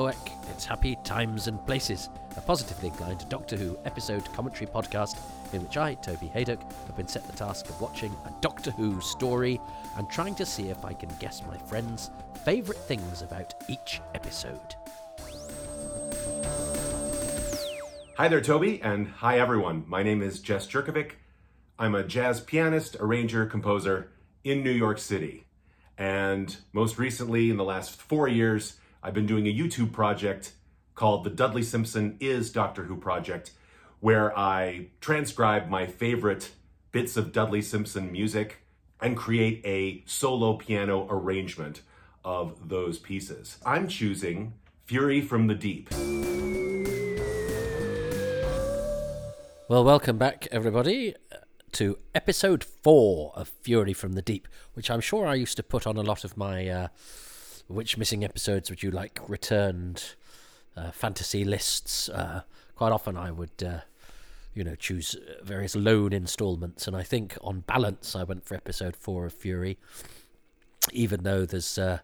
Oek, it's Happy Times and Places, a positively inclined Doctor Who episode commentary podcast in which I, Toby Hadoke, have been set the task of watching a Doctor Who story and trying to see if I can guess my friends' favourite things about each episode. Hi there, Toby, and hi everyone. My name is Jess Jurkovic. I'm a jazz pianist, arranger, composer in New York City. And most recently, in the last four years, I've been doing a YouTube project called the Dudley Simpson is Doctor Who Project, where I transcribe my favorite bits of Dudley Simpson music and create a solo piano arrangement of those pieces. I'm choosing Fury from the Deep. Well, welcome back, everybody, to episode four of Fury from the Deep, which I'm sure I used to put on a lot of my uh, which missing episodes would you like returned uh, fantasy lists. Uh, quite often, I would, uh, you know, choose various lone installments, and I think on balance, I went for episode four of Fury, even though there's uh,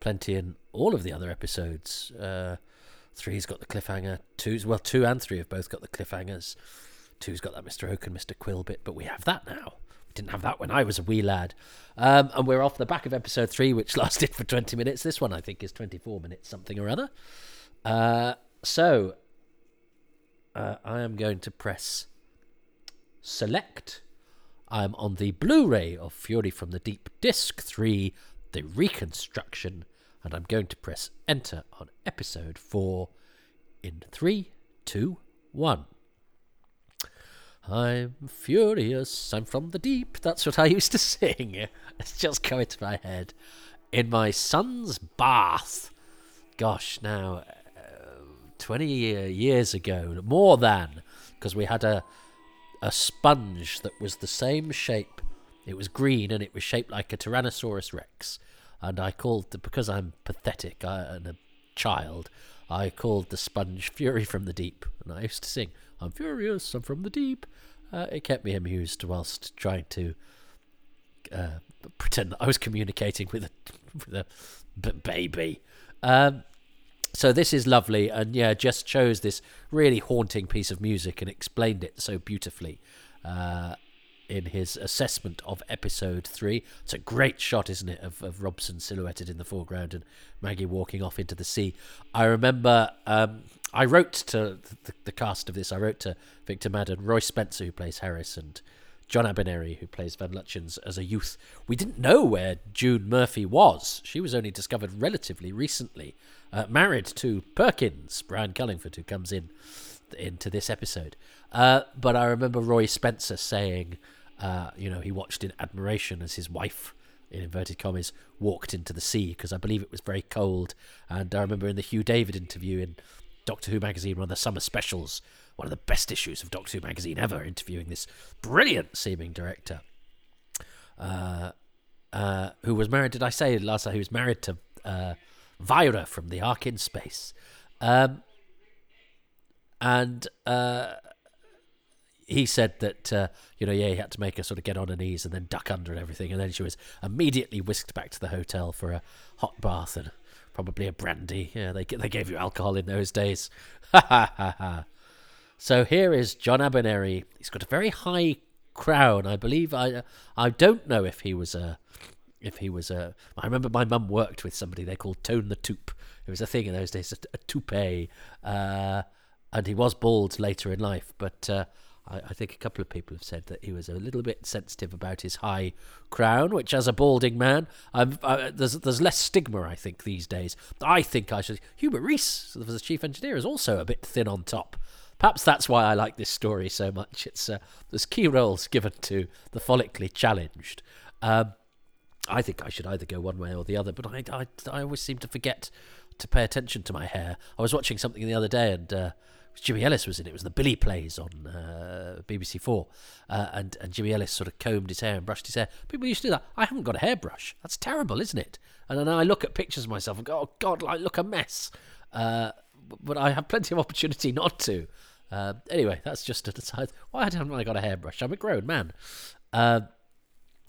plenty in all of the other episodes. Uh, three's got the cliffhanger. Two's well, two and three have both got the cliffhangers. Two's got that Mr. Oak and Mr. Quill bit, but we have that now. Didn't have that when I was a wee lad. Um, and we're off the back of episode three, which lasted for 20 minutes. This one, I think, is 24 minutes, something or other. Uh, so, uh, I am going to press select. I'm on the Blu ray of Fury from the Deep, Disc 3, The Reconstruction, and I'm going to press enter on episode 4 in three, two, one. I'm furious, I'm from the deep. That's what I used to sing. It's just coming to my head. In my son's bath. Gosh, now, uh, 20 years ago, more than, because we had a, a sponge that was the same shape. It was green and it was shaped like a Tyrannosaurus Rex. And I called, the, because I'm pathetic and a child, I called the sponge Fury from the Deep. And I used to sing, I'm furious, I'm from the deep. Uh, it kept me amused whilst trying to uh, pretend that I was communicating with a, with a b- baby. Um, so this is lovely, and yeah, just chose this really haunting piece of music and explained it so beautifully uh, in his assessment of episode three. It's a great shot, isn't it, of, of Robson silhouetted in the foreground and Maggie walking off into the sea. I remember um, I wrote to the, the, cast of this. I wrote to Victor Madden, Roy Spencer, who plays Harris, and John Abineri, who plays Van Lutyens, as a youth. We didn't know where June Murphy was. She was only discovered relatively recently, uh, married to Perkins, Brian Cullingford, who comes in into this episode. Uh, but I remember Roy Spencer saying, uh, you know, he watched in admiration as his wife in inverted commas, walked into the sea because I believe it was very cold. And I remember in the Hugh David interview in Doctor Who magazine, one of the summer specials, one of the best issues of Doctor Who magazine ever, interviewing this brilliant seeming director, uh, uh, who was married. Did I say last time he was married to uh, Vira from the Ark in Space? Um, and uh, he said that uh, you know yeah he had to make her sort of get on her knees and then duck under and everything and then she was immediately whisked back to the hotel for a hot bath and probably a brandy. Yeah they they gave you alcohol in those days. Ha ha ha ha so here is John Abineri he's got a very high crown. I believe I I don't know if he was a if he was a I remember my mum worked with somebody they called Tone the Toop it was a thing in those days a, a toupee. Uh, and he was bald later in life but uh, I, I, think a couple of people have said that he was a little bit sensitive about his high crown, which, as a balding man, I, there's there's less stigma. I think these days. I think I should. Hubert Rees, the chief engineer, is also a bit thin on top. Perhaps that's why I like this story so much. It's uh, there's key roles given to the follically challenged. Um, I think I should either go one way or the other, but I, I, I always seem to forget to pay attention to my hair. I was watching something the other day and. Uh, Jimmy Ellis was in it. It was the Billy Plays on uh, BBC Four, uh, and and Jimmy Ellis sort of combed his hair and brushed his hair. People used to do that. I haven't got a hairbrush. That's terrible, isn't it? And then I look at pictures of myself and go, "Oh God, I look a mess." Uh, but I have plenty of opportunity not to. Uh, anyway, that's just an aside. Why haven't I got a hairbrush? I'm a grown man. Uh,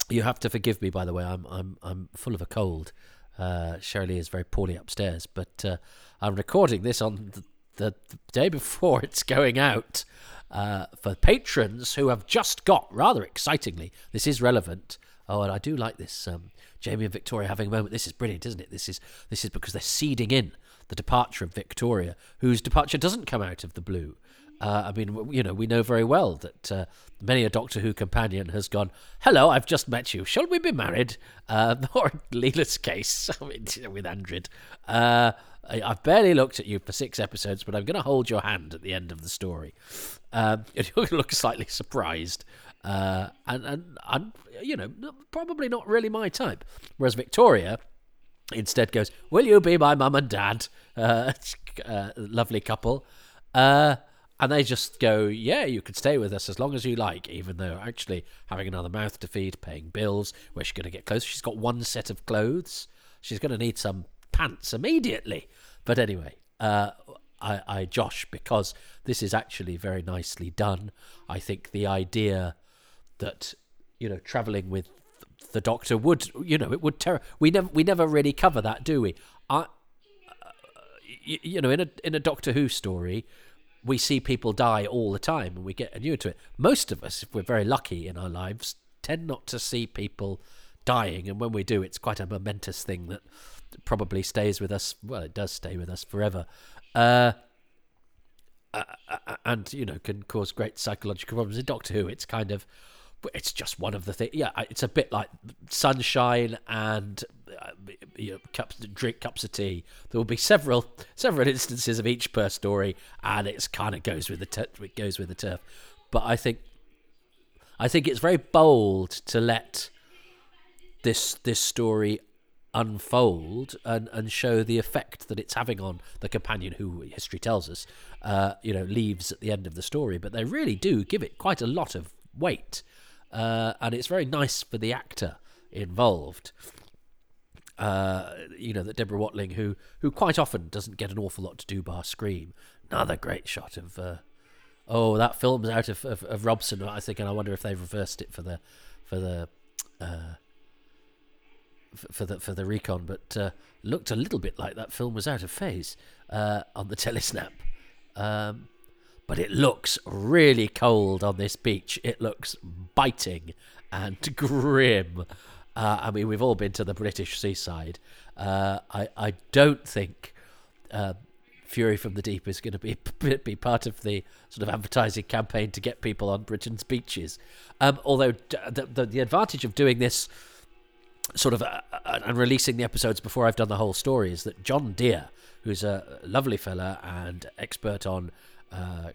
you have to forgive me, by the way. I'm I'm I'm full of a cold. Uh, Shirley is very poorly upstairs, but uh, I'm recording this on the, the, the, day before it's going out. Uh, for patrons who have just got, rather excitingly, this is relevant. Oh, and I do like this. Um, Jamie and Victoria having a moment. This is brilliant, isn't it? This is this is because they're seeding in the departure of Victoria, whose departure doesn't come out of the blue. Uh, I mean, you know, we know very well that uh, many a Doctor Who companion has gone, "Hello, I've just met you. Shall we be married?" Uh, or Leela's case, I mean, with Andred. I, have barely looked at you for six episodes, but I'm going to hold your hand at the end of the story. Um, you're going to look slightly surprised. Uh, and, and, and, you know, probably not really my type. Whereas Victoria instead goes, Will you be my mum and dad? Uh, uh, lovely couple. Uh, and they just go, Yeah, you could stay with us as long as you like, even though actually having another mouth to feed, paying bills, where's she going to get clothes? She's got one set of clothes. She's going to need some pants immediately. But anyway, uh, I, I Josh because this is actually very nicely done. I think the idea that you know traveling with the doctor would you know it would ter- we never we never really cover that do we I, uh, you, you know in a in a Doctor Who story we see people die all the time and we get inured to it most of us if we're very lucky in our lives tend not to see people dying and when we do it's quite a momentous thing that probably stays with us well it does stay with us forever uh, uh, uh and you know can cause great psychological problems in Doctor Who it's kind of it's just one of the things. Yeah, it's a bit like sunshine and uh, you know, cups, drink cups of tea. There will be several several instances of each per story, and it's kind of goes with the ter- it goes with the turf. But I think I think it's very bold to let this this story unfold and, and show the effect that it's having on the companion who history tells us uh, you know leaves at the end of the story but they really do give it quite a lot of weight uh, and it's very nice for the actor involved. Uh, you know that Deborah Watling, who who quite often doesn't get an awful lot to do bar scream. Another great shot of. Uh, oh, that film's out of, of, of Robson, I think, and I wonder if they've reversed it for the for the uh, for the for the recon, but uh, looked a little bit like that film was out of phase uh, on the telesnap. Um, but it looks really cold on this beach. It looks biting and grim. Uh, I mean, we've all been to the British seaside. Uh, I I don't think uh, Fury from the Deep is going to be be part of the sort of advertising campaign to get people on Britain's beaches. Um, although the, the, the advantage of doing this sort of uh, uh, and releasing the episodes before I've done the whole story is that John Deere, who's a lovely fella and expert on uh,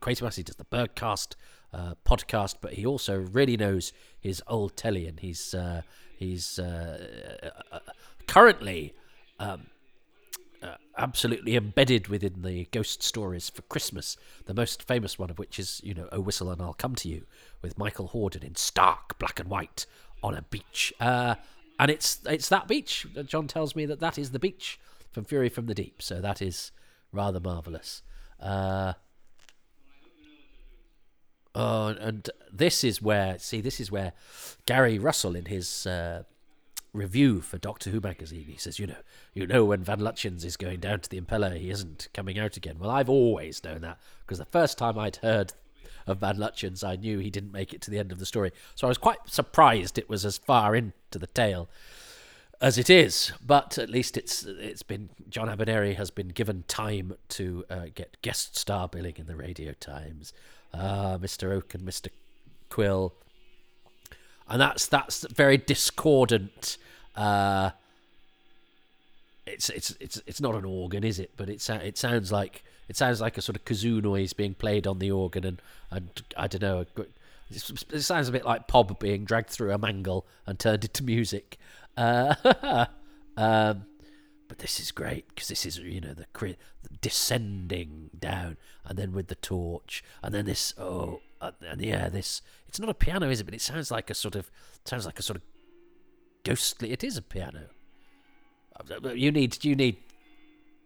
Quatermass. He does the Bergcast uh, podcast, but he also really knows his old telly, and he's uh, he's uh, currently. Um, uh, absolutely embedded within the ghost stories for Christmas. The most famous one of which is, you know, "Oh Whistle and I'll Come to You," with Michael Hordern in stark black and white on a beach, uh, and it's it's that beach. John tells me that that is the beach from Fury from the Deep, so that is rather marvelous. Uh, Oh, and this is where, see, this is where Gary Russell, in his uh, review for Doctor Who magazine, he says, you know, you know when Van Lutyens is going down to the impeller, he isn't coming out again. Well, I've always known that because the first time I'd heard of Van Lutyens, I knew he didn't make it to the end of the story. So I was quite surprised it was as far into the tale as it is. But at least it's it's been John Abineri has been given time to uh, get guest star billing in the Radio Times uh, Mr. Oak and Mr. Quill, and that's that's very discordant. Uh, it's it's it's it's not an organ, is it? But it it sounds like it sounds like a sort of kazoo noise being played on the organ, and and I don't know. It sounds a bit like Pob being dragged through a mangle and turned into music. Uh, um, but this is great because this is you know the, the, descending down and then with the torch and then this oh uh, and yeah this it's not a piano is it but it sounds like a sort of sounds like a sort of ghostly it is a piano uh, you need you need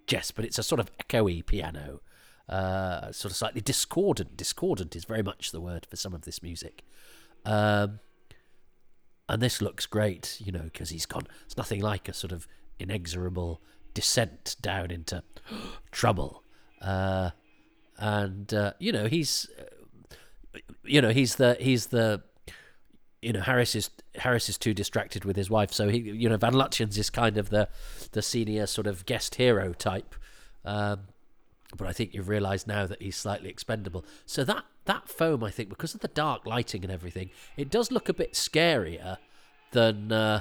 Jess but it's a sort of echoey piano uh, sort of slightly discordant discordant is very much the word for some of this music um, and this looks great, you know, because he's gone. It's nothing like a sort of inexorable descent down into trouble. Uh, and uh, you know he's, uh, you know he's the he's the, you know Harris is Harris is too distracted with his wife, so he you know Van Lutyens is kind of the the senior sort of guest hero type. Um, but I think you've realised now that he's slightly expendable. So that that foam, I think, because of the dark lighting and everything, it does look a bit scarier than uh,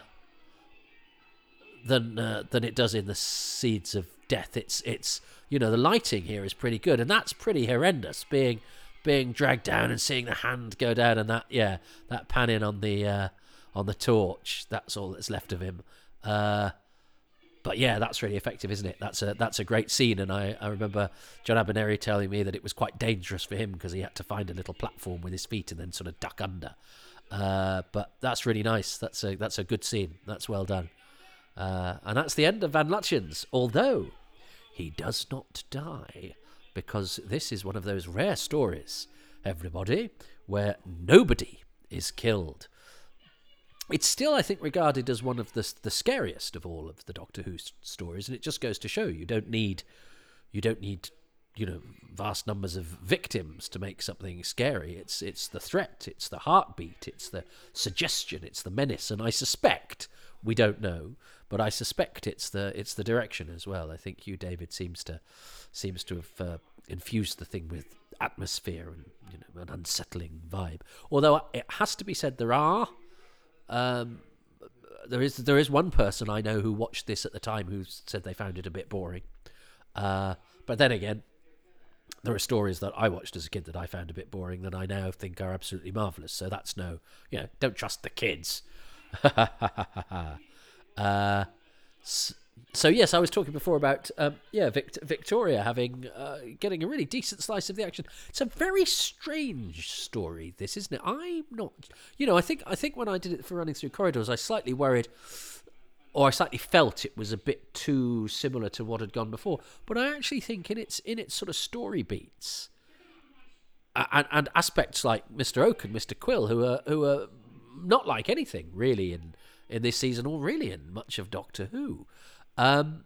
than uh, than it does in the Seeds of Death. It's it's you know the lighting here is pretty good, and that's pretty horrendous. Being being dragged down and seeing the hand go down, and that yeah, that panning on the uh, on the torch. That's all that's left of him. Uh, but yeah, that's really effective, isn't it? That's a that's a great scene, and I, I remember John Abineri telling me that it was quite dangerous for him because he had to find a little platform with his feet and then sort of duck under. Uh, but that's really nice. That's a that's a good scene. That's well done. Uh, and that's the end of Van Lutyens. Although he does not die, because this is one of those rare stories, everybody, where nobody is killed it's still, I think, regarded as one of the the scariest of all of the Doctor Who stories, and it just goes to show you don't need you don't need you know vast numbers of victims to make something scary. It's it's the threat, it's the heartbeat, it's the suggestion, it's the menace, and I suspect we don't know, but I suspect it's the it's the direction as well. I think Hugh David seems to seems to have uh, infused the thing with atmosphere and you know an unsettling vibe. Although it has to be said, there are um, there is there is one person I know who watched this at the time who said they found it a bit boring. Uh, but then again, there are stories that I watched as a kid that I found a bit boring that I now think are absolutely marvelous. So that's no, you know, don't trust the kids. uh, so yes, I was talking before about um, yeah Vict- Victoria having uh, getting a really decent slice of the action. It's a very strange story, this isn't it? I'm not, you know, I think I think when I did it for running through corridors, I slightly worried, or I slightly felt it was a bit too similar to what had gone before. But I actually think in its in its sort of story beats, and, and aspects like Mister Oak and Mister Quill, who are who are not like anything really in in this season or really in much of Doctor Who. Um,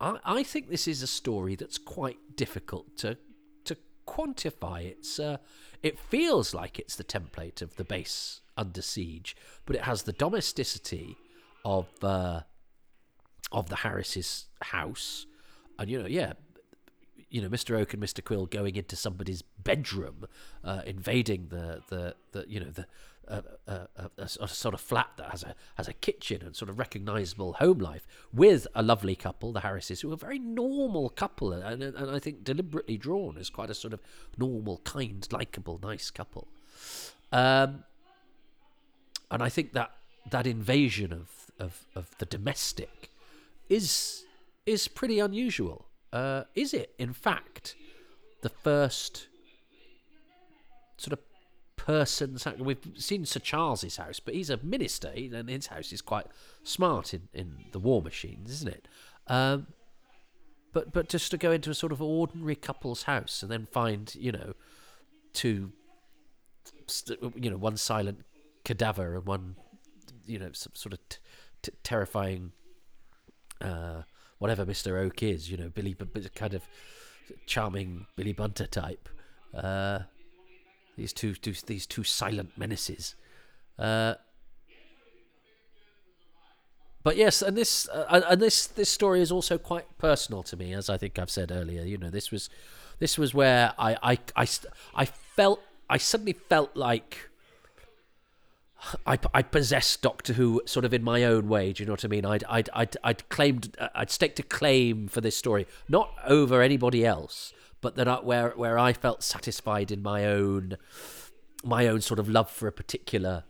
I, I think this is a story that's quite difficult to to quantify. It's uh, it feels like it's the template of the base under siege, but it has the domesticity of uh, of the Harris's house, and you know, yeah, you know, Mr. Oak and Mr. Quill going into somebody's bedroom, uh, invading the, the, the, you know, the, a, a, a, a, sort of flat that has a has a kitchen and sort of recognizable home life with a lovely couple, the Harrises, who are a very normal couple, and, and I think deliberately drawn as quite a sort of normal, kind, likable, nice couple. Um, and I think that that invasion of, of, of the domestic is is pretty unusual. Uh, is it, in fact, the first sort of person's house. We've seen Sir Charles's house, but he's a minister, and his house is quite smart in, in the war machines, isn't it? Um, but but just to go into a sort of ordinary couple's house and then find you know two you know one silent cadaver and one you know some sort of t- t- terrifying uh, whatever Mister Oak is, you know Billy, but kind of charming Billy Bunter type. Uh, these two, two these two silent menaces. Uh, but yes, and this uh, and this this story is also quite personal to me, as I think I've said earlier. You know, this was this was where I I I, I felt I suddenly felt like I, I possessed Doctor Who sort of in my own way. Do you know what I mean? I'd I'd I'd, I'd claimed I'd staked a claim for this story, not over anybody else, but that I, where where I felt satisfied in my own my own sort of love for a particular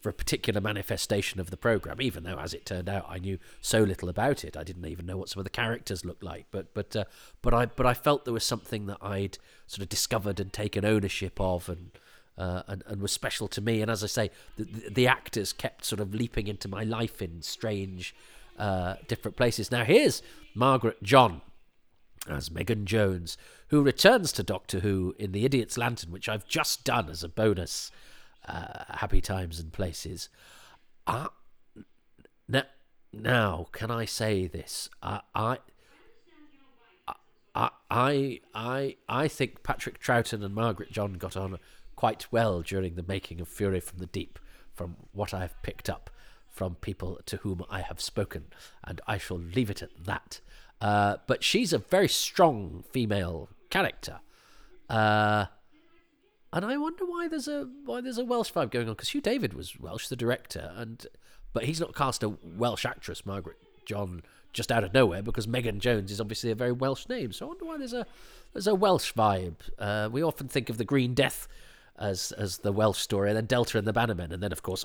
for a particular manifestation of the program. Even though, as it turned out, I knew so little about it, I didn't even know what some of the characters looked like. But but uh, but I but I felt there was something that I'd sort of discovered and taken ownership of and. Uh, and, and was special to me, and as I say, the, the, the actors kept sort of leaping into my life in strange, uh, different places. Now here's Margaret John as Megan Jones, who returns to Doctor Who in The Idiot's Lantern, which I've just done as a bonus. Uh, happy times and places. I, now, now, can I say this? I, I, I, I, I, I think Patrick Troughton and Margaret John got on quite well during the making of Fury from the Deep, from what I have picked up from people to whom I have spoken, and I shall leave it at that. Uh, but she's a very strong female character, uh, and I wonder why there's a why there's a Welsh vibe going on because Hugh David was Welsh, the director, and but he's not cast a Welsh actress, Margaret John, just out of nowhere because Megan Jones is obviously a very Welsh name. So I wonder why there's a there's a Welsh vibe. Uh, we often think of the Green Death as as the Welsh story, and then Delta and the Bannermen, and then of course,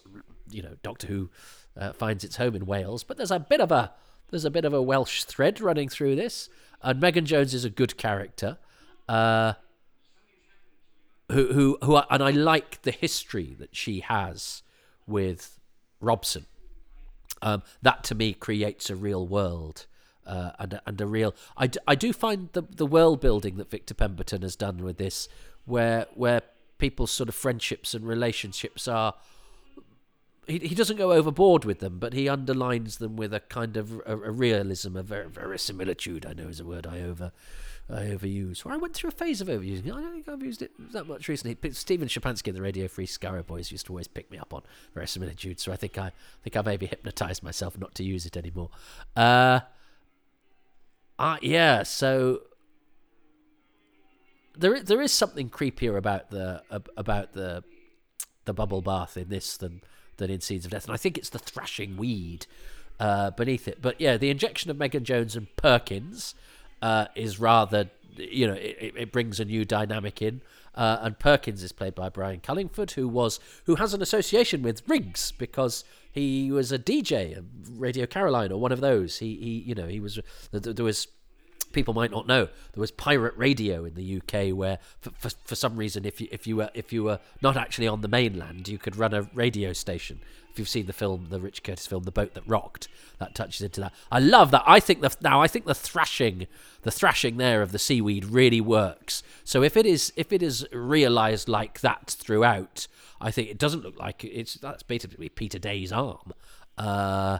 you know, Doctor Who uh, finds its home in Wales. But there's a bit of a there's a bit of a Welsh thread running through this, and Megan Jones is a good character. Uh, who who who and I like the history that she has with Robson. Um, that to me creates a real world uh, and and a real. I, d- I do find the the world building that Victor Pemberton has done with this, where where people's sort of friendships and relationships are. He, he doesn't go overboard with them, but he underlines them with a kind of a, a realism, a ver- verisimilitude. I know is a word I over I overuse. Or I went through a phase of overusing. I don't think I've used it that much recently. Steven Schapansky and the Radio Free Skaro Boys used to always pick me up on verisimilitude, so I think I, I think I maybe hypnotized myself not to use it anymore. Uh, uh yeah, so there there is something creepier about the about the the bubble bath in this than than in Seeds of Death, and I think it's the thrashing weed uh, beneath it. But yeah, the injection of Megan Jones and Perkins uh, is rather, you know, it, it brings a new dynamic in. Uh, and Perkins is played by Brian Cullingford, who was who has an association with rigs because he was a DJ, Radio Caroline, or one of those. He, he you know, he was there was people might not know there was pirate radio in the UK where for, for, for, some reason if you if you were if you were not actually on the mainland you could run a radio station. If you've seen the film the Rich Curtis film The Boat That Rocked that touches into that. I love that. I think the now I think the thrashing the thrashing there of the seaweed really works. So if it is if it is realized like that throughout I think it doesn't look like it's that's basically Peter Day's arm. Uh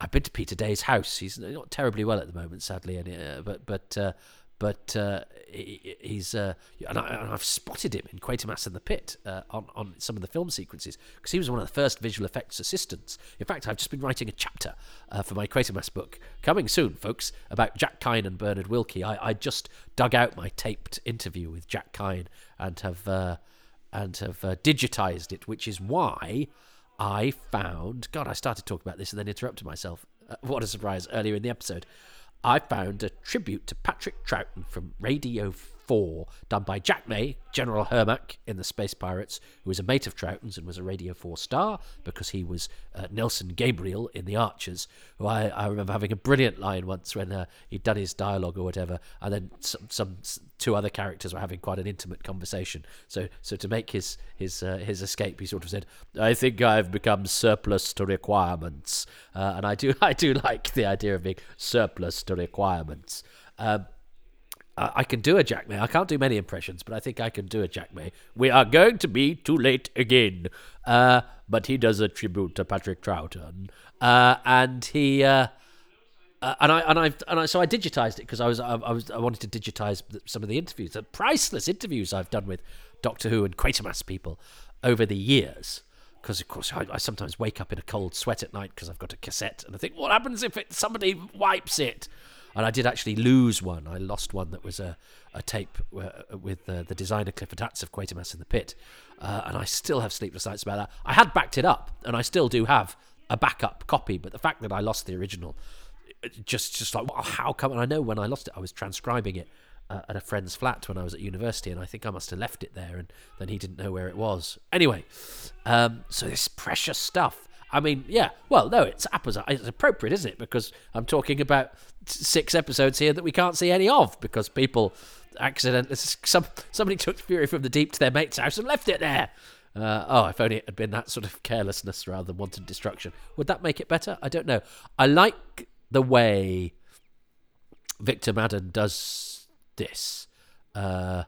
I've been to Peter Day's house. He's not terribly well at the moment, sadly, and uh, but but uh, but uh, he, he's uh, and, I, have spotted him in Quatermass and the Pit uh, on on some of the film sequences because he was one of the first visual effects assistants. In fact, I've just been writing a chapter uh, for my Quatermass book coming soon, folks, about Jack Kine and Bernard Wilkie. I, I just dug out my taped interview with Jack Kine and have and have digitized it, which is why. I found, God, I started talking about this and then interrupted myself. Uh, what a surprise earlier in the episode. I found a tribute to Patrick Troughton from Radio 4, done by Jack May, General Hermack in the Space Pirates, who was a mate of Troughton's and was a Radio 4 star because he was uh, Nelson Gabriel in The Archers, who I, I remember having a brilliant line once when uh, he'd done his dialogue or whatever, and then some, some two other characters were having quite an intimate conversation. So so to make his his uh, his escape, he sort of said, "I think I've become surplus to requirements," uh, and I do I do like the idea of being surplus to requirements. Um, I can do a Jack May. I can't do many impressions, but I think I can do a Jack May. We are going to be too late again. Uh, but he does a tribute to Patrick Troughton, uh, and he. Uh, uh and I and I and I so I digitized it because I was I, I, was I wanted to digitize some of the interviews, the priceless interviews I've done with Doctor Who and Quatermass people over the years. Because of course I, I, sometimes wake up in a cold sweat at night because I've got a cassette and I think, what happens if it somebody wipes it? And I did actually lose one. I lost one that was a, a tape uh, with uh, the designer Clifford Hatts of Quatermass in the Pit, uh, and I still have sleepless nights about that. I had backed it up, and I still do have a backup copy, but the fact that I lost the original, just just like well, how come? And I know when I lost it, I was transcribing it. Uh, at a friend's flat when I was at university, and I think I must have left it there, and then he didn't know where it was. Anyway, um, so this precious stuff I mean, yeah. Well, no, it's. It's appropriate, isn't it? Because I'm talking about six episodes here that we can't see any of because people accidentally some somebody took Fury from the Deep to their mate's house and left it there. Uh, oh, if only it had been that sort of carelessness rather than wanton destruction. Would that make it better? I don't know. I like the way Victor Madden does this, uh,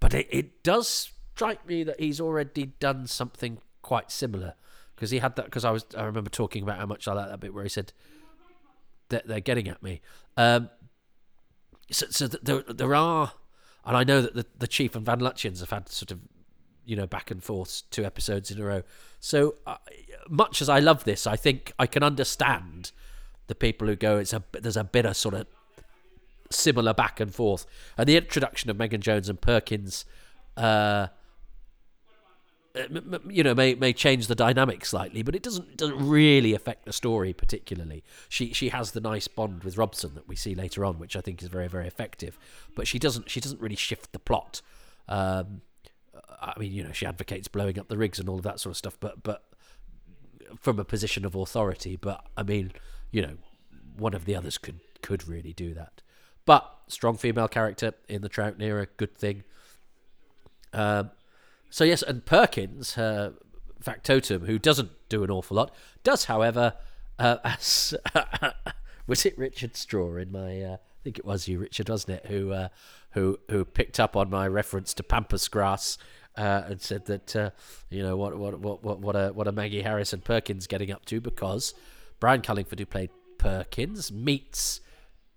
but it, it does strike me that he's already done something quite similar because he had that. Because I was I remember talking about how much I like that bit where he said that they're getting at me. Um, so, so there there are, and I know that the, the chief and Van Lutyens have had sort of you know back and forth two episodes in a row. So uh, much as I love this, I think I can understand the people who go. It's a there's a bit of sort of similar back and forth, and the introduction of Megan Jones and Perkins. Uh, you know, may may change the dynamic slightly, but it doesn't doesn't really affect the story particularly. She she has the nice bond with Robson that we see later on, which I think is very very effective. But she doesn't she doesn't really shift the plot. Um, I mean, you know, she advocates blowing up the rigs and all of that sort of stuff, but but from a position of authority. But I mean, you know, one of the others could could really do that. But strong female character in the Troughton era, good thing. Um, so yes, and Perkins, her factotum, who doesn't do an awful lot, does, however, uh, as was it Richard Straw in my? Uh, I think it was you, Richard, wasn't it? Who uh, who who picked up on my reference to pampas grass uh, and said that uh, you know what what what what what a what a Maggie Harris and Perkins getting up to because Brian Cullingford, who played Perkins, meets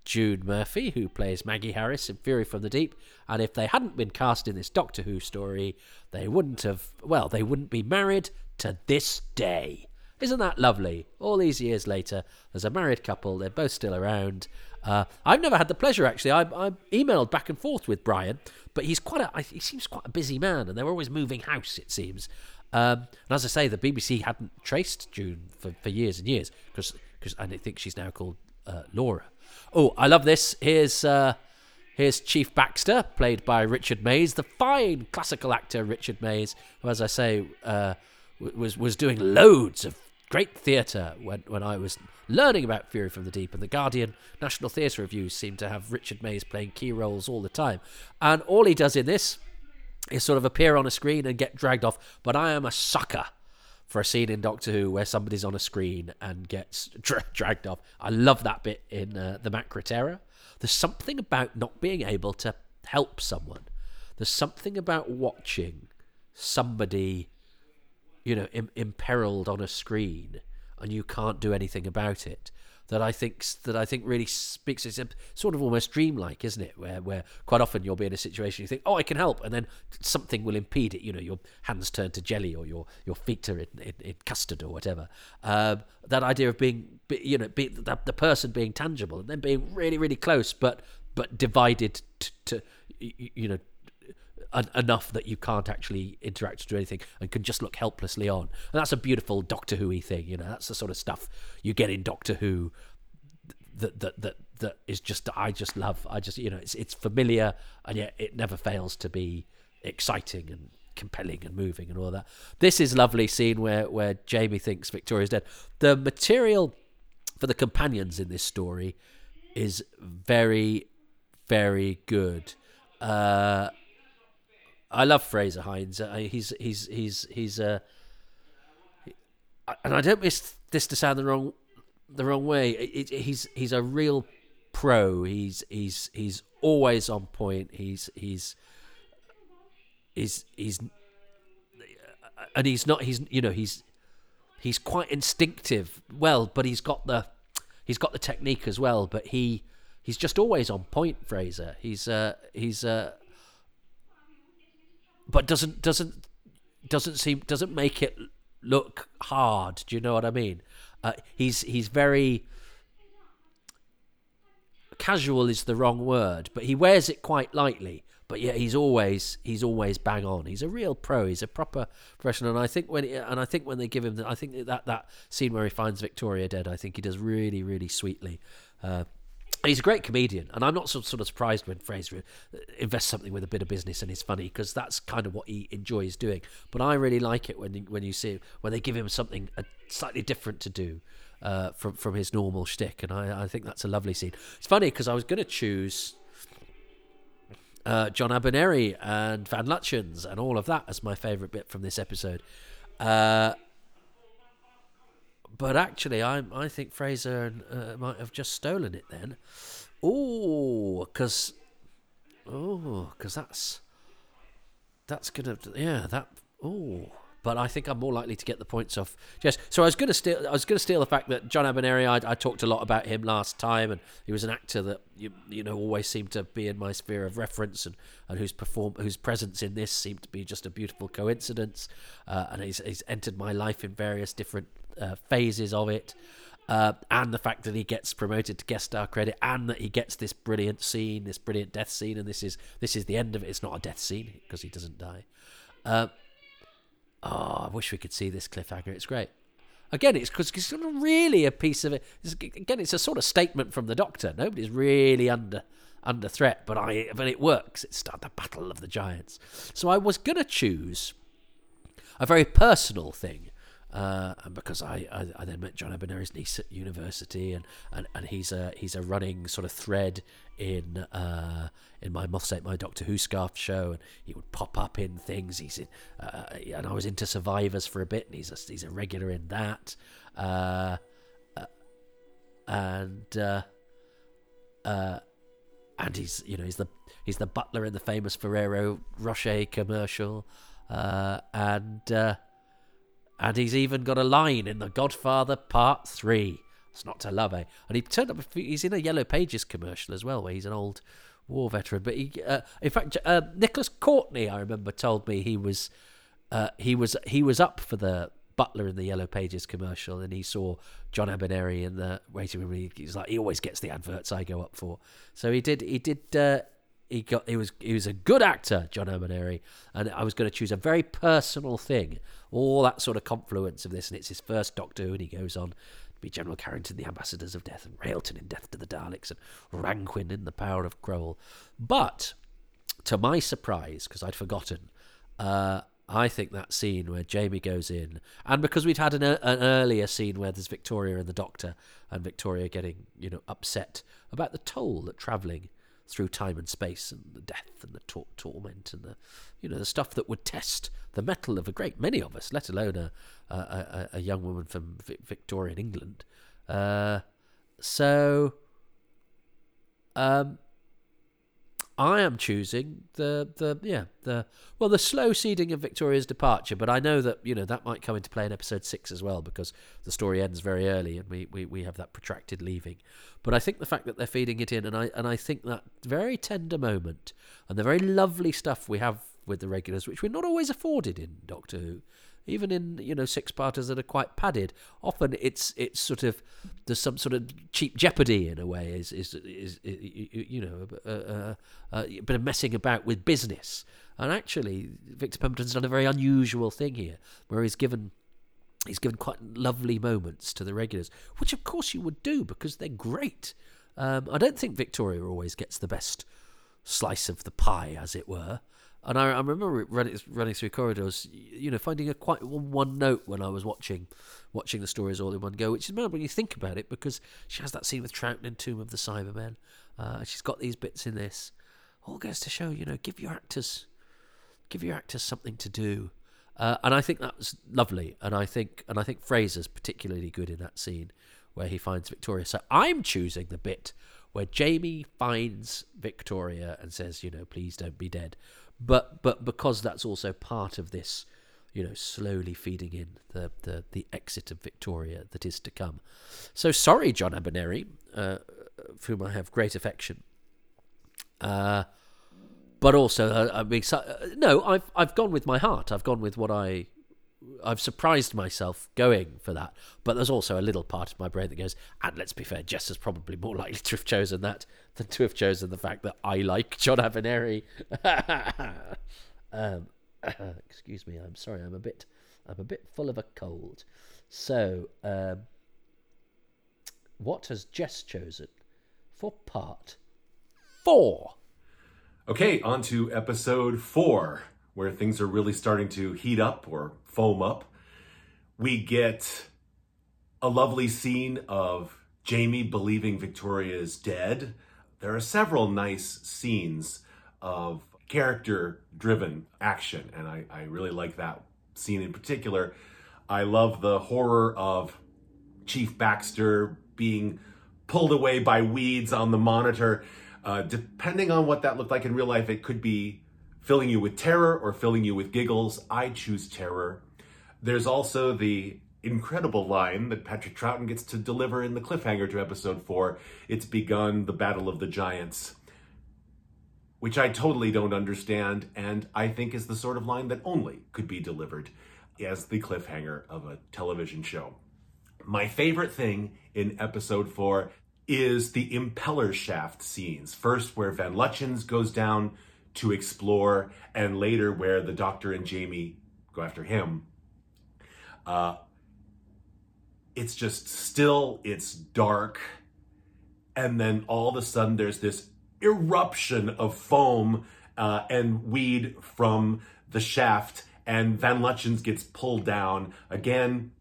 June Murphy, who plays Maggie Harris in Fury from the Deep. And if they hadn't been cast in this Doctor Who story, they wouldn't have, well, they wouldn't be married to this day. Isn't that lovely? All these years later, there's a married couple, they're both still around. Uh, I've never had the pleasure, actually. I, I emailed back and forth with Brian, but he's quite a, he seems quite a busy man, and they're always moving house, it seems. Um, and as I say, the BBC hadn't traced June for, for years and years, because and I think she's now called uh, Laura. Oh, I love this. Here's uh, here's Chief Baxter, played by Richard Mayes, the fine classical actor Richard Mayes, who, as I say, uh, was was doing loads of great theatre when when I was learning about Fury from the Deep, and the Guardian National Theatre Reviews seem to have Richard Mayes playing key roles all the time, and all he does in this is sort of appear on a screen and get dragged off. But I am a sucker for a scene in Doctor Who where somebody's on a screen and gets dra- dragged off. I love that bit in uh, the Macra Terror. There's something about not being able to help someone. There's something about watching somebody, you know, Im- imperiled on a screen and you can't do anything about it that I think that I think really speaks. It's sort of almost dreamlike, isn't it? Where where quite often you'll be in a situation you think, oh, I can help, and then something will impede it. You know, your hands turn to jelly, or your your feet are in, in, in custard, or whatever. Um, that idea of being, you know, be, the, the person being tangible and then being really really close, but but divided to you know enough that you can't actually interact or do anything and can just look helplessly on. And that's a beautiful Doctor Who thing, you know. That's the sort of stuff you get in Doctor Who that that that that is just I just love. I just you know it's it's familiar and yet it never fails to be exciting and compelling and moving and all that. This is lovely scene where where Jamie thinks Victoria's dead. The material for the companions in this story is very very good. Uh, I love Frazer Hines. Uh, he's he's he's he's uh, and I don't miss this to sound the wrong the wrong way. It, it, he's he's a real pro. He's he's he's always on point. He's he's he's he's and he's not he's you know he's he's quite instinctive. Well, but he's got the he's got the technique as well. But he he's just always on point. Fraser. He's uh he's uh but doesn't doesn't doesn't seem doesn't make it look hard. Do you know what I mean? Uh, he's he's very casual is the wrong word, but he wears it quite lightly. But yeah, he's always he's always bang on. He's a real pro. He's a proper professional. And I think when and I think when they give him, the, I think that that scene where he finds Victoria dead, I think he does really really sweetly. Uh, he's a great comedian, and I'm not sort of surprised when Frazer invests something with a bit of business and he's funny because that's kind of what he enjoys doing. But I really like it when when you see when they give him something slightly different to do uh, from from his normal shtick, and I, I think that's a lovely scene. It's funny because I was going to choose. Uh, John Abineri and Van Lutyens and all of that as my favourite bit from this episode. Uh, but actually, I I think Frazer uh, might have just stolen it then. Oh, because oh, because that's that's gonna yeah that oh but I think I'm more likely to get the points off Jess. So I was to steal. I was to steal the fact that John Abineri. I, I, talked a lot about him last time, and he was an actor that you you know always seemed to be in my sphere of reference, and, and whose perform whose presence in this seemed to be just a beautiful coincidence. Uh, and he's he's entered my life in various different uh, phases of it. Uh, and the fact that he gets promoted to guest star credit, and that he gets this brilliant scene, this brilliant death scene, and this is this is the end of it. It's not a death scene because he doesn't die. Uh, oh, I wish we could see this cliffhanger. It's great. Again, it's because it's not really a piece of it. It's, again, it's a sort of statement from the Doctor. Nobody's really under under threat, but I but it works. It's the battle of the giants. So I was gonna choose a very personal thing uh, and because I, I, I, then met John Abineri's niece at university, and, and, and he's a he's a running sort of thread in uh, in my Moths Ate My Doctor Who scarf show, and he would pop up in things. He's in, uh, and I was into Survivors for a bit, and he's a, he's a regular in that, uh, uh, and uh, and he's you know he's the he's the butler in the famous Ferrero Rocher commercial, and and he's even got a line in The Godfather Part 3. It's not to love, eh? And he turned up, he's in a Yellow Pages commercial as well, where he's an old war veteran. But he, uh, in fact, uh, Nicholas Courtney, I remember, told me he was, uh, he was, he was up for the Butler in the Yellow Pages commercial, and he saw John Abineri in the waiting room. He's like, he always gets the adverts I go up for. So he did, he did, uh, he got he was he was a good actor, John Abineri, and I was going to choose a very personal thing, all that sort of confluence of this, and it's his first Doctor and he goes on to be General Carrington, the Ambassadors of Death, and Railton in Death to the Daleks, and Ranquin in The Power of Kroll. But to my surprise, because I'd forgotten, uh, I think that scene where Jamie goes in, and because we'd had an, an earlier scene where there's Victoria and the Doctor, and Victoria getting you know upset about the toll that travelling through time and space and the death and the tor- torment and the you know the stuff that would test the mettle of a great many of us, let alone a a, a, a young woman from v- Victorian England. Uh, so, um, I am choosing the the yeah the well the slow seeding of Victoria's departure, but I know that you know that might come into play in episode six as well because the story ends very early and we, we, we have that protracted leaving. But I think the fact that they're feeding it in and I and I think that very tender moment and the very lovely stuff we have with the regulars, which we're not always afforded in Doctor Who, even in you know six parters that are quite padded. Often it's it's sort of there's some sort of cheap jeopardy in a way. Is is is, is you know a, a, a, bit of messing about with business. And actually, Victor Pemberton's done a very unusual thing here, where he's given he's given quite lovely moments to the regulars, which of course you would do because they're great. Um, I don't think Victoria always gets the best slice of the pie, as it were. And I, I remember running, running through corridors, you know, finding a quite one note when I was watching watching the stories all in one go, which is mad when you think about it, because she has that scene with Troughton in Tomb of the Cybermen. Uh, she's got these bits in this. All goes to show, you know, give your actors, give your actors something to do. Uh, and I think that was lovely. And I think, and I think Frazer's particularly good in that scene where he finds Victoria. So I'm choosing the bit where Jamie finds Victoria and says, you know, please don't be dead but but because that's also part of this you know slowly feeding in the the, the exit of Victoria that is to come. So sorry John Abineri uh, for whom I have great affection. Uh, but also uh, I mean so, uh, no I've I've gone with my heart. I've gone with what I I've surprised myself going for that, but there's also a little part of my brain that goes, and let's be fair, Jess is probably more likely to have chosen that than to have chosen the fact that I like John Abineri. um, excuse me, I'm sorry, I'm a bit, I'm a bit full of a cold. So, um, what has Jess chosen for part four? Okay, on to episode four where things are really starting to heat up or foam up. We get a lovely scene of Jamie believing Victoria is dead. There are several nice scenes of character driven action, and I, I really like that scene in particular. I love the horror of Chief Baxter being pulled away by weeds on the monitor. Uh, depending on what that looked like in real life, it could be filling you with terror or filling you with giggles. I choose terror. There's also the incredible line that Patrick Troughton gets to deliver in the cliffhanger to episode four. It's begun the Battle of the Giants, which I totally don't understand, and I think is the sort of line that only could be delivered as the cliffhanger of a television show. My favorite thing in episode four is the impeller shaft scenes. First, where Van Lutyens goes down to explore, and later where the Doctor and Jamie go after him. Uh, it's just still, it's dark, and then all of a sudden there's this eruption of foam uh, and weed from the shaft, and Van Lutyens gets pulled down. Again,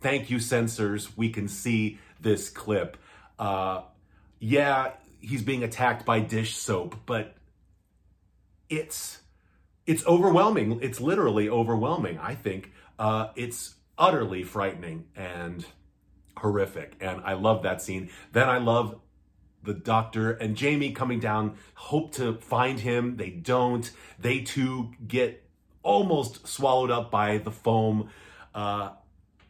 thank you, censors. We can see this clip. Uh, yeah, he's being attacked by dish soap, but it's it's overwhelming. It's literally overwhelming. I think uh, it's utterly frightening and horrific, and I love that scene. Then I love the doctor and Jamie coming down, hope to find him. They don't. They too get almost swallowed up by the foam. Uh,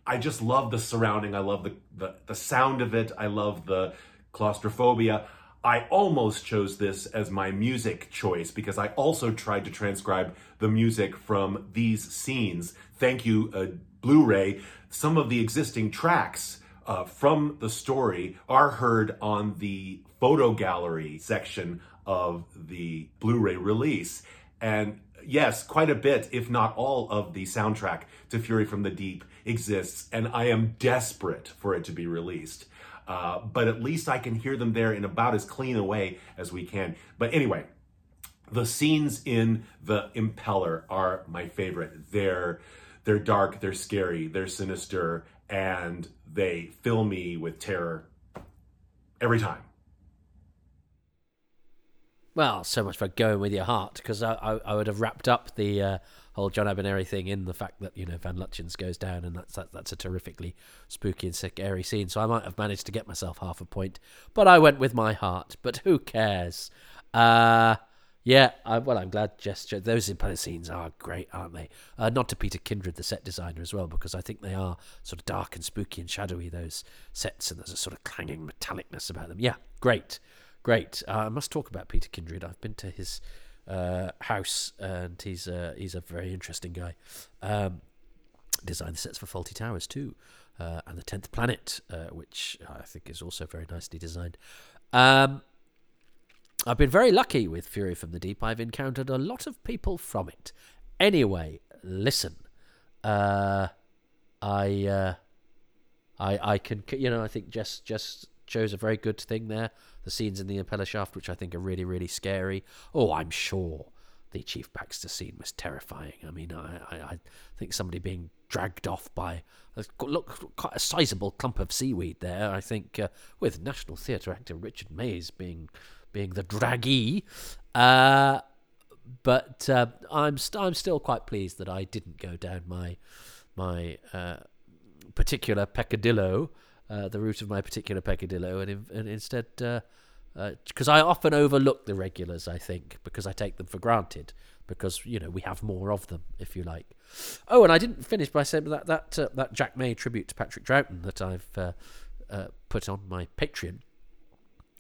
I just love the surrounding. I love the, the, the sound of it. I love the claustrophobia. I almost chose this as my music choice because I also tried to transcribe the music from these scenes. Thank you, uh, Blu ray. Some of the existing tracks uh, from the story are heard on the photo gallery section of the Blu ray release. And yes, quite a bit, if not all, of the soundtrack to Fury from the Deep exists. And I am desperate for it to be released. Uh, but at least I can hear them there in about as clean a way as we can. But anyway, the scenes in the impeller are my favorite. They're they're dark, they're scary, they're sinister, and they fill me with terror every time. Well, so much for going with your heart, because I, I, I, would have wrapped up the uh, whole John Abineri thing in the fact that you know Van Lutyens goes down, and that's that, that's a terrifically spooky and scary scene. So I might have managed to get myself half a point, but I went with my heart. But who cares? Uh, yeah, I, well, I'm glad gesture. Those impeller scenes are great, aren't they? Uh, not to Peter Kindred, the set designer, as well, because I think they are sort of dark and spooky and shadowy. Those sets, and there's a sort of clanging metallicness about them. Yeah, great. Great. Uh, I must talk about Peter Kindred. I've been to his uh, house, and he's uh, he's a very interesting guy. Um, designed the sets for Fawlty Towers too, uh, and the Tenth Planet, uh, which I think is also very nicely designed. Um, I've been very lucky with Fury from the Deep. I've encountered a lot of people from it. Anyway, listen. I, I, I can, you know, I think just just shows a very good thing there. The scenes in the impeller shaft, which I think are really, really scary. Oh, I'm sure the Chief Baxter scene was terrifying. I mean, I, I, I think somebody being dragged off by look quite a sizable clump of seaweed there. I think uh, with National Theatre actor Richard Mayes being being the draggee. Uh, but uh, I'm st- I'm still quite pleased that I didn't go down my my uh, particular peccadillo uh, the route of my particular peccadillo, and, and instead, because uh, uh, I often overlook the regulars, I think, because I take them for granted, because you know we have more of them, if you like. Oh, and I didn't finish by saying that that uh, that Jack May tribute to Patrick Troughton that I've uh, put on my Patreon.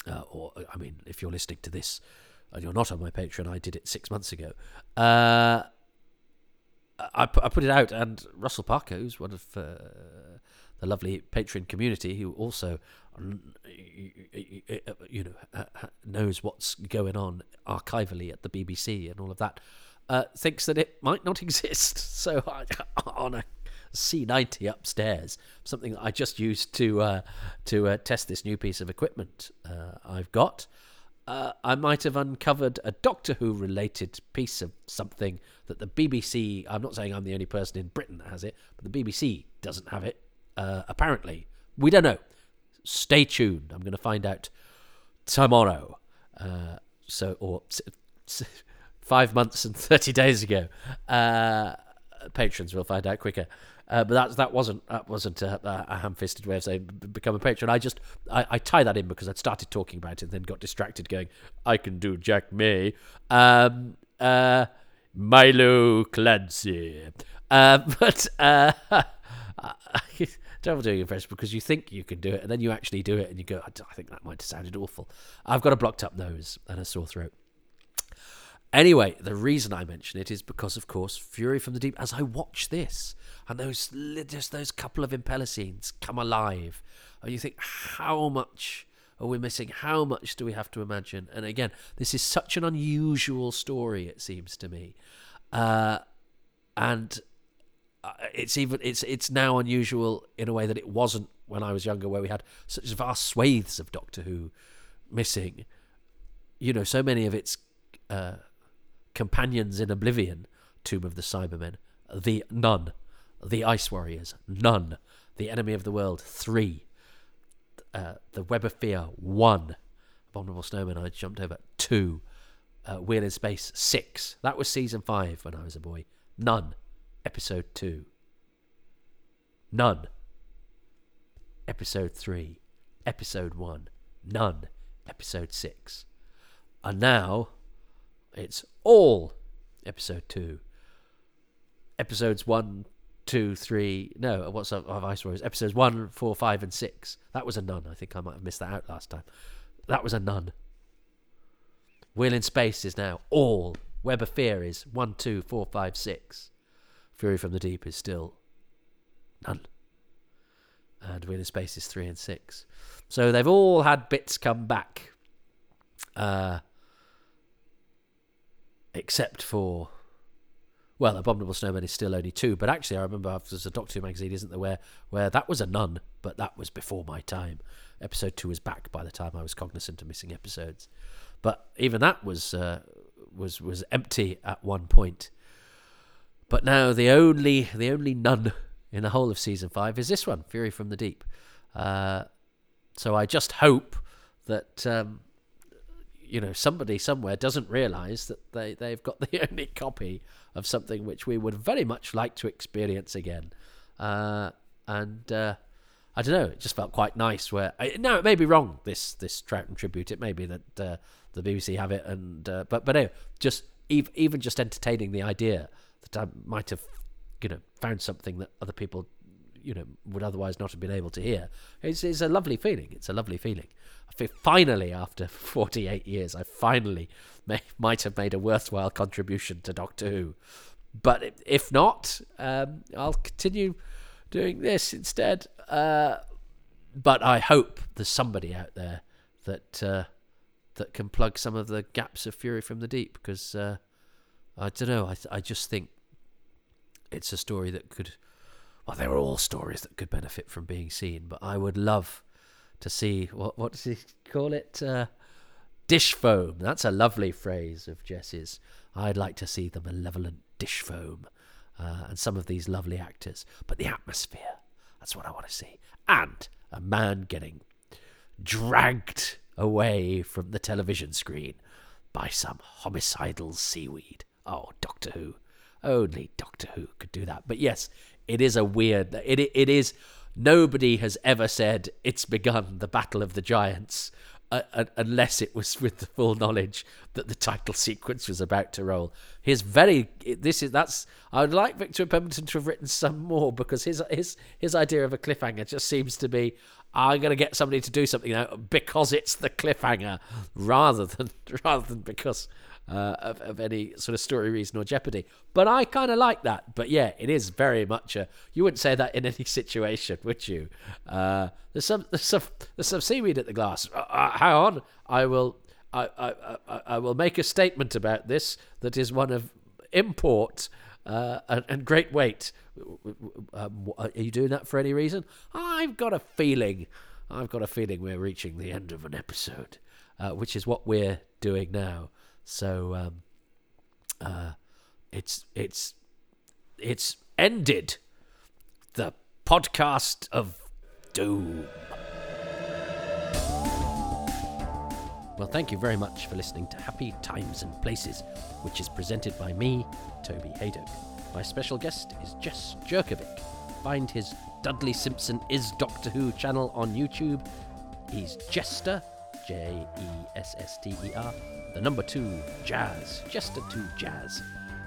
or, I mean, if you're listening to this and you're not on my Patreon, I did it six months ago. I, I put it out, and Russell Parker, who's one of the lovely Patreon community who also, you know, knows what's going on archivally at the BBC and all of that, uh, thinks that it might not exist. So on a C90 upstairs, something that I just used to uh, to uh, test this new piece of equipment uh, I've got. Uh, I might have uncovered a Doctor Who related piece of something that the BBC. I'm not saying I'm the only person in Britain that has it, but the BBC doesn't have it uh, apparently. We don't know. Stay tuned. I'm going to find out tomorrow. Uh, so, or five months and 30 days ago. Uh, patrons will find out quicker. Uh, but that that wasn't that wasn't a, a ham-fisted way of saying become a patron. I just I, I, tie that in because I'd started talking about it and then got distracted, going I can do Jack May, um, uh, Milo Clancy, Uh, but trouble doing impressions because you think you can do it and then you actually do it and you go, "I think that might have sounded awful. I've got a blocked up nose and a sore throat. Anyway, the reason I mention it is because, of course, Fury from the Deep. As I watch this, and those just those couple of impeller scenes come alive, and you think, how much are we missing? How much do we have to imagine? And again, this is such an unusual story. It seems to me, uh, and it's even it's it's now unusual in a way that it wasn't when I was younger, where we had such vast swathes of Doctor Who missing. You know, so many of its uh, companions in Oblivion, Tomb of the Cybermen, the none, the Ice Warriors, none, the Enemy of the World, three, uh, the Web of Fear, one, Abominable Snowman, I jumped over, two, uh, Wheel in Space, six. That was season five when I was a boy. None, episode two. None, episode three. Episode one, none, episode six. And now it's all episode two. Episodes one, two, three. No, what's up? Of Ice Warriors. Episodes one, four, five, and six. That was a none. I think I might have missed that out last time. That was a none. Wheel in Space is now all. Web of Fear is one, two, four, five, six. Fury from the Deep is still none. And Wheel in Space is three and six. So they've all had bits come back. Uh, except for well, Abominable Snowman is still only two, but actually, I remember there's a Doctor Who magazine, isn't there, where where that was a nun, but that was before my time. Episode two was back by the time I was cognizant of missing episodes, but even that was uh, was was empty at one point. But now the only the only nun in the whole of season five is this one, Fury from the Deep. Uh, so I just hope that um, you know somebody somewhere doesn't realise that they they've got the only copy of something which we would very much like to experience again. Uh, and uh, I don't know, it just felt quite nice. Where I, now it may be wrong. This this Troughton tribute. It may be that uh, the BBC have it, and uh, but but anyway, just ev- even just entertaining the idea that I might have you know found something that other people you know would otherwise not have been able to hear It's, is a lovely feeling. It's a lovely feeling. I feel finally, after 48 years, I finally may, might have made a worthwhile contribution to Doctor Who. But if not, um, I'll continue doing this instead. Uh, but I hope there's somebody out there that uh, that can plug some of the gaps of Fury from the Deep because uh, I don't know. I I just think it's a story that could. Well, they were all stories that could benefit from being seen, but I would love to see what what does he call it? Uh, dish foam. That's a lovely phrase of Jess's. I'd like to see the malevolent dish foam uh, and some of these lovely actors, but the atmosphere. That's what I want to see. And a man getting dragged away from the television screen by some homicidal seaweed. Oh, Doctor Who. Only Doctor Who could do that. But yes, it is a weird. It it is. Nobody has ever said it's begun the Battle of the Giants, uh, uh, unless it was with the full knowledge that the title sequence was about to roll. His very this is that's. I would like Victor Pemberton to have written some more because his his his idea of a cliffhanger just seems to be I'm going to get somebody to do something now because it's the cliffhanger, rather than rather than because uh, of, of any sort of story reason or jeopardy. But I kind of like that. But yeah, it is very much a. You wouldn't say that in any situation, would you? Uh, there's some there's some there's some seaweed at the glass. Uh, uh, hang on, I will I, I I I will make a statement about this that is one of import. Uh, and, and great weight. Um, are you doing that for any reason? I've got a feeling. I've got a feeling we're reaching the end of an episode, uh, which is what we're doing now. So um, uh, it's it's it's ended. The podcast of doom. Well, thank you very much for listening to Happy Times and Places, which is presented by me, Toby Hadoke. My special guest is Jess Jurkovic. Find his Dudley Simpson is Doctor Who channel on YouTube. He's Jester, J E S S T E R, the number two, Jazz, Jester 2 Jazz.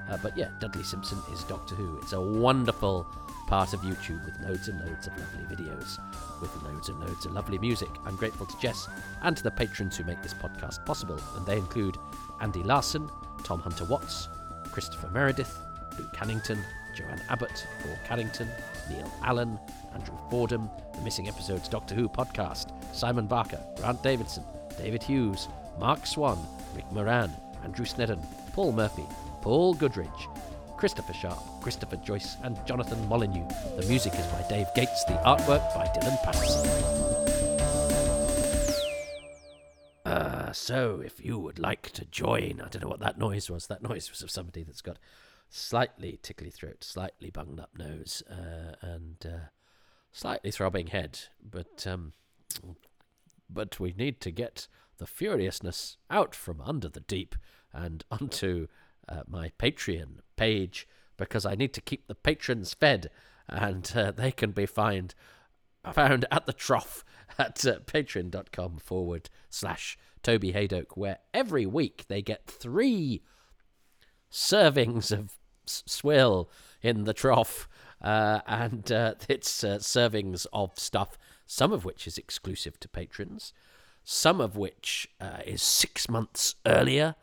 Uh, but yeah, Dudley Simpson is Doctor Who. It's a wonderful part of YouTube with loads and loads of lovely videos, with loads and loads of lovely music. I'm grateful to Jess and to the patrons who make this podcast possible, and they include Andy Larson, Tom Hunter Watts, Christopher Meredith, Luke Cannington, Joanne Abbott, Paul Carrington, Neil Allen, Andrew Fordham, the Missing Episodes Doctor Who podcast, Simon Barker, Grant Davidson, David Hughes, Mark Swan, Rick Moran, Andrew Snedden, Paul Murphy, Paul Goodridge, Christopher Sharp, Christopher Joyce, and Jonathan Molyneux. The music is by Dave Gates, the artwork by Dylan Patterson. Uh, so, if you would like to join, I don't know what that noise was. That noise was of somebody that's got slightly tickly throat, slightly bunged up nose, uh, and uh, slightly throbbing head. But um, but we need to get the furiousness out from under the deep and onto uh, my Patreon page because I need to keep the patrons fed, and uh, they can be find, found at the trough at uh, patreon.com forward slash Toby Hadoke, where every week they get three servings of swill in the trough, uh, and uh, it's uh, servings of stuff, some of which is exclusive to patrons, some of which uh, is six months earlier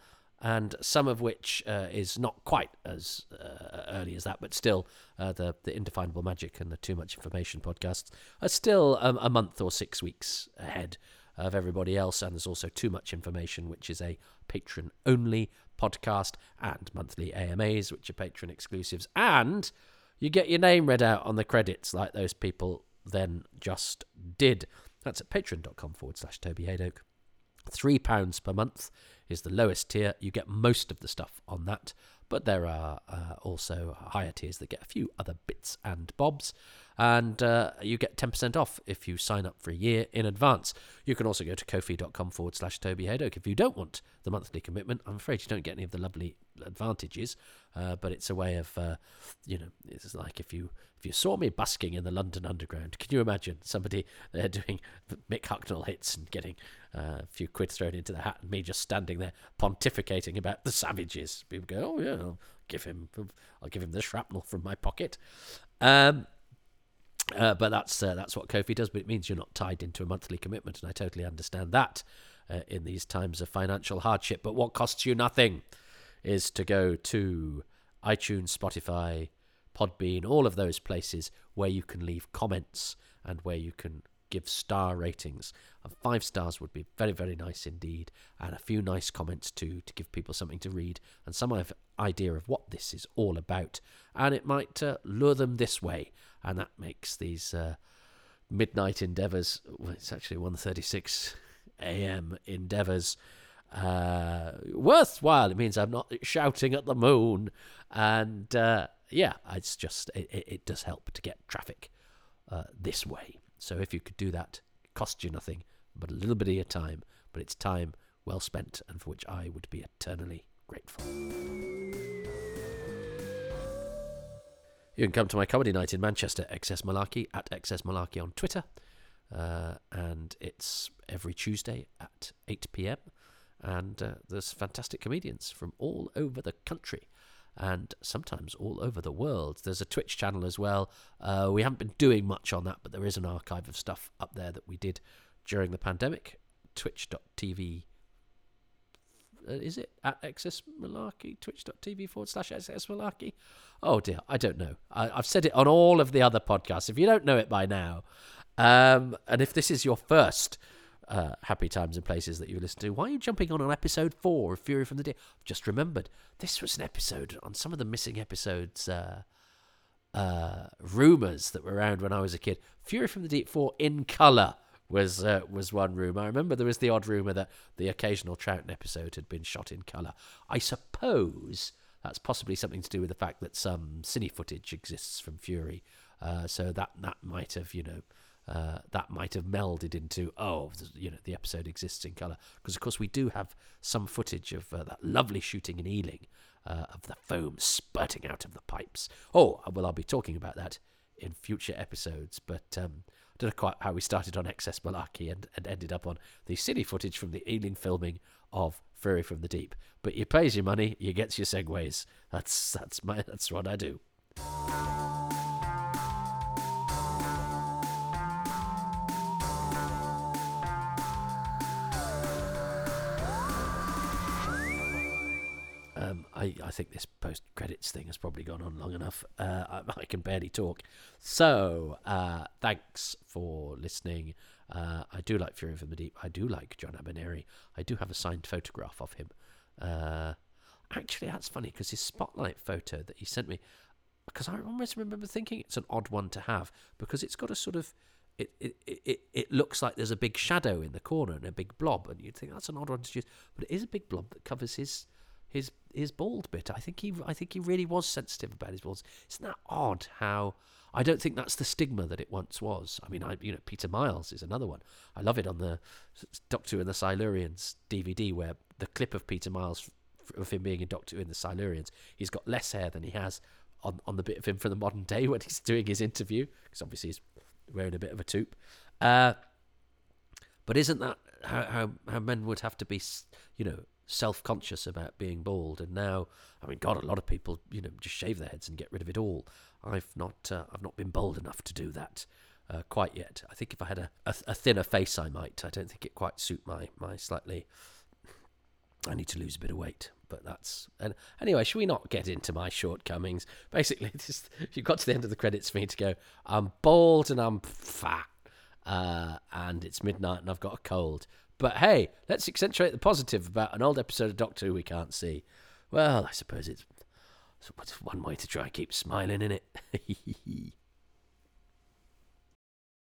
and some of which uh, is not quite as uh, early as that, but still, the the Indefinable Magic and the Too Much Information podcasts are still um, a month or six weeks ahead of everybody else. And there's also Too Much Information, which is a patron only podcast, and monthly AMAs, which are patron exclusives, and you get your name read out on the credits like those people then just did. That's at patreon.com forward slash Toby Hadoke. £3 per month is the lowest tier. You get most of the stuff on that, but there are uh, also higher tiers that get a few other bits and bobs. And uh, you get 10% off if you sign up for a year in advance. You can also go to ko-fi.com forward slash Toby Hadoke if you don't want the monthly commitment. I'm afraid you don't get any of the lovely advantages, uh, but it's a way of, uh, you know, it's like if you if you saw me busking in the London Underground, can you imagine somebody there doing Mick Hucknall hits and getting uh, a few quid thrown into the hat, and me just standing there pontificating about the savages? People go, "Oh yeah, I'll give him, I'll give him the shrapnel from my pocket." Um, uh, but that's uh, that's what Ko-fi does. But it means you're not tied into a monthly commitment, and I totally understand that uh, in these times of financial hardship. But what costs you nothing is to go to iTunes, Spotify, Podbean, all of those places where you can leave comments and where you can give star ratings. And five stars would be very, very nice indeed. And a few nice comments too to give people something to read and some idea of what this is all about. And it might uh, lure them this way. And that makes these uh, midnight endeavours, well, it's actually 1.36 a.m. endeavours, uh, worthwhile. It means I'm not shouting at the moon. And uh, yeah, it's just, it, it, does help to get traffic uh, this way. So if you could do that, it costs you nothing but a little bit of your time, but it's time well spent and for which I would be eternally grateful. You can come to my comedy night in Manchester, XS Malarkey, at XS Malarkey on Twitter. Uh, and it's every Tuesday at 8 pm. And uh, there's fantastic comedians from all over the country and sometimes all over the world. There's a Twitch channel as well. Uh, we haven't been doing much on that, but there is an archive of stuff up there that we did during the pandemic. Twitch.tv. Uh, is it at XS Malarkey? Twitch.tv forward slash XS Malarkey? Oh dear, I don't know. I, have said it on all of the other podcasts. If you don't know it by now, um, and if this is your first uh, happy times and places that you listen to. Why are you jumping on on episode four of Fury from the Deep? I've just remembered this was an episode on some of the missing episodes. Uh, uh, rumors that were around when I was a kid. Fury from the Deep four in color was uh, was one rumor. I remember there was the odd rumor that the occasional Troughton episode had been shot in color. I suppose that's possibly something to do with the fact that some cine footage exists from Fury, uh, so that that might have you know uh, that might have melded into oh you know the episode exists in color because of course we do have some footage of uh, that lovely shooting in Ealing uh, of the foam spurting out of the pipes oh well I'll be talking about that in future episodes but um, I don't know quite how we started on XS Malarkey and, and ended up on the cine footage from the Ealing filming of Fury from the Deep. But you pays your money, you gets your segues. That's that's my that's what I do. I, I think this post credits thing has probably gone on long enough. Uh, I, I can barely talk. So, uh, thanks for listening. Uh, I do like Fury from the Deep. I do like John Abineri. I do have a signed photograph of him. Uh, actually, that's funny because his spotlight photo that he sent me, because I almost remember thinking it's an odd one to have because it's got a sort of. It, it, it, it looks like there's a big shadow in the corner and a big blob, and you'd think that's an odd one to use, but it is a big blob that covers his his his bald bit. I think he I think he really was sensitive about his balls. Isn't that odd? How I don't think that's the stigma that it once was. I mean, I you know Peter Miles is another one. I love it on the Doctor in the Silurians DVD where the clip of Peter Miles of him being a Doctor in the Silurians, he's got less hair than he has on on the bit of him from the modern day when he's doing his interview because obviously he's wearing a bit of a toque. Uh, but isn't that how, how how men would have to be, you know, self-conscious about being bald and now i mean god a lot of people you know just shave their heads and get rid of it all. I've not uh, i've not been bold enough to do that uh, quite yet. I think if i had a, a, a, thinner face i might. I don't think it quite suit my my slightly i need to lose a bit of weight but that's and anyway should we not get into my shortcomings? Basically just you got to the end of the credits for me to go i'm bald and i'm fat uh, and it's midnight and i've got a cold but hey, let's accentuate the positive about an old episode of Doctor Who we can't see. Well, I suppose it's, it's one way to try and keep smiling in it.